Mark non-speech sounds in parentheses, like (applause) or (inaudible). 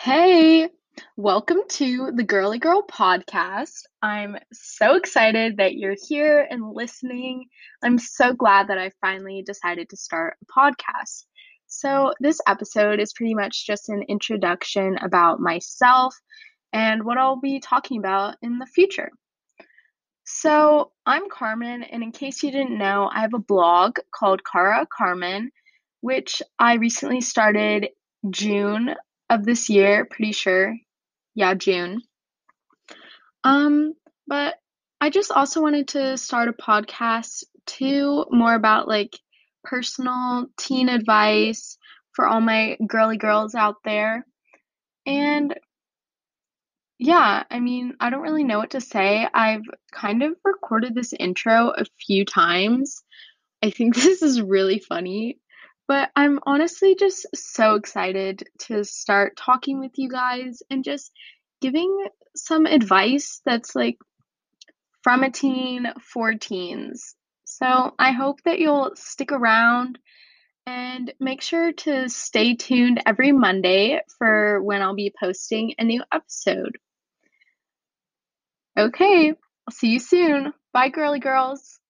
Hey, welcome to the Girly Girl podcast. I'm so excited that you're here and listening. I'm so glad that I finally decided to start a podcast. So, this episode is pretty much just an introduction about myself and what I'll be talking about in the future. So, I'm Carmen, and in case you didn't know, I have a blog called Cara Carmen, which I recently started June of this year, pretty sure yeah, June. Um, but I just also wanted to start a podcast too, more about like personal teen advice for all my girly girls out there. And yeah, I mean, I don't really know what to say. I've kind of recorded this intro a few times. I think (laughs) this is really funny, but I'm honestly just so excited to start talking with you guys and just giving some advice that's like from a teen for teens. So I hope that you'll stick around and make sure to stay tuned every Monday for when I'll be posting a new episode. Okay, I'll see you soon. Bye, girly girls.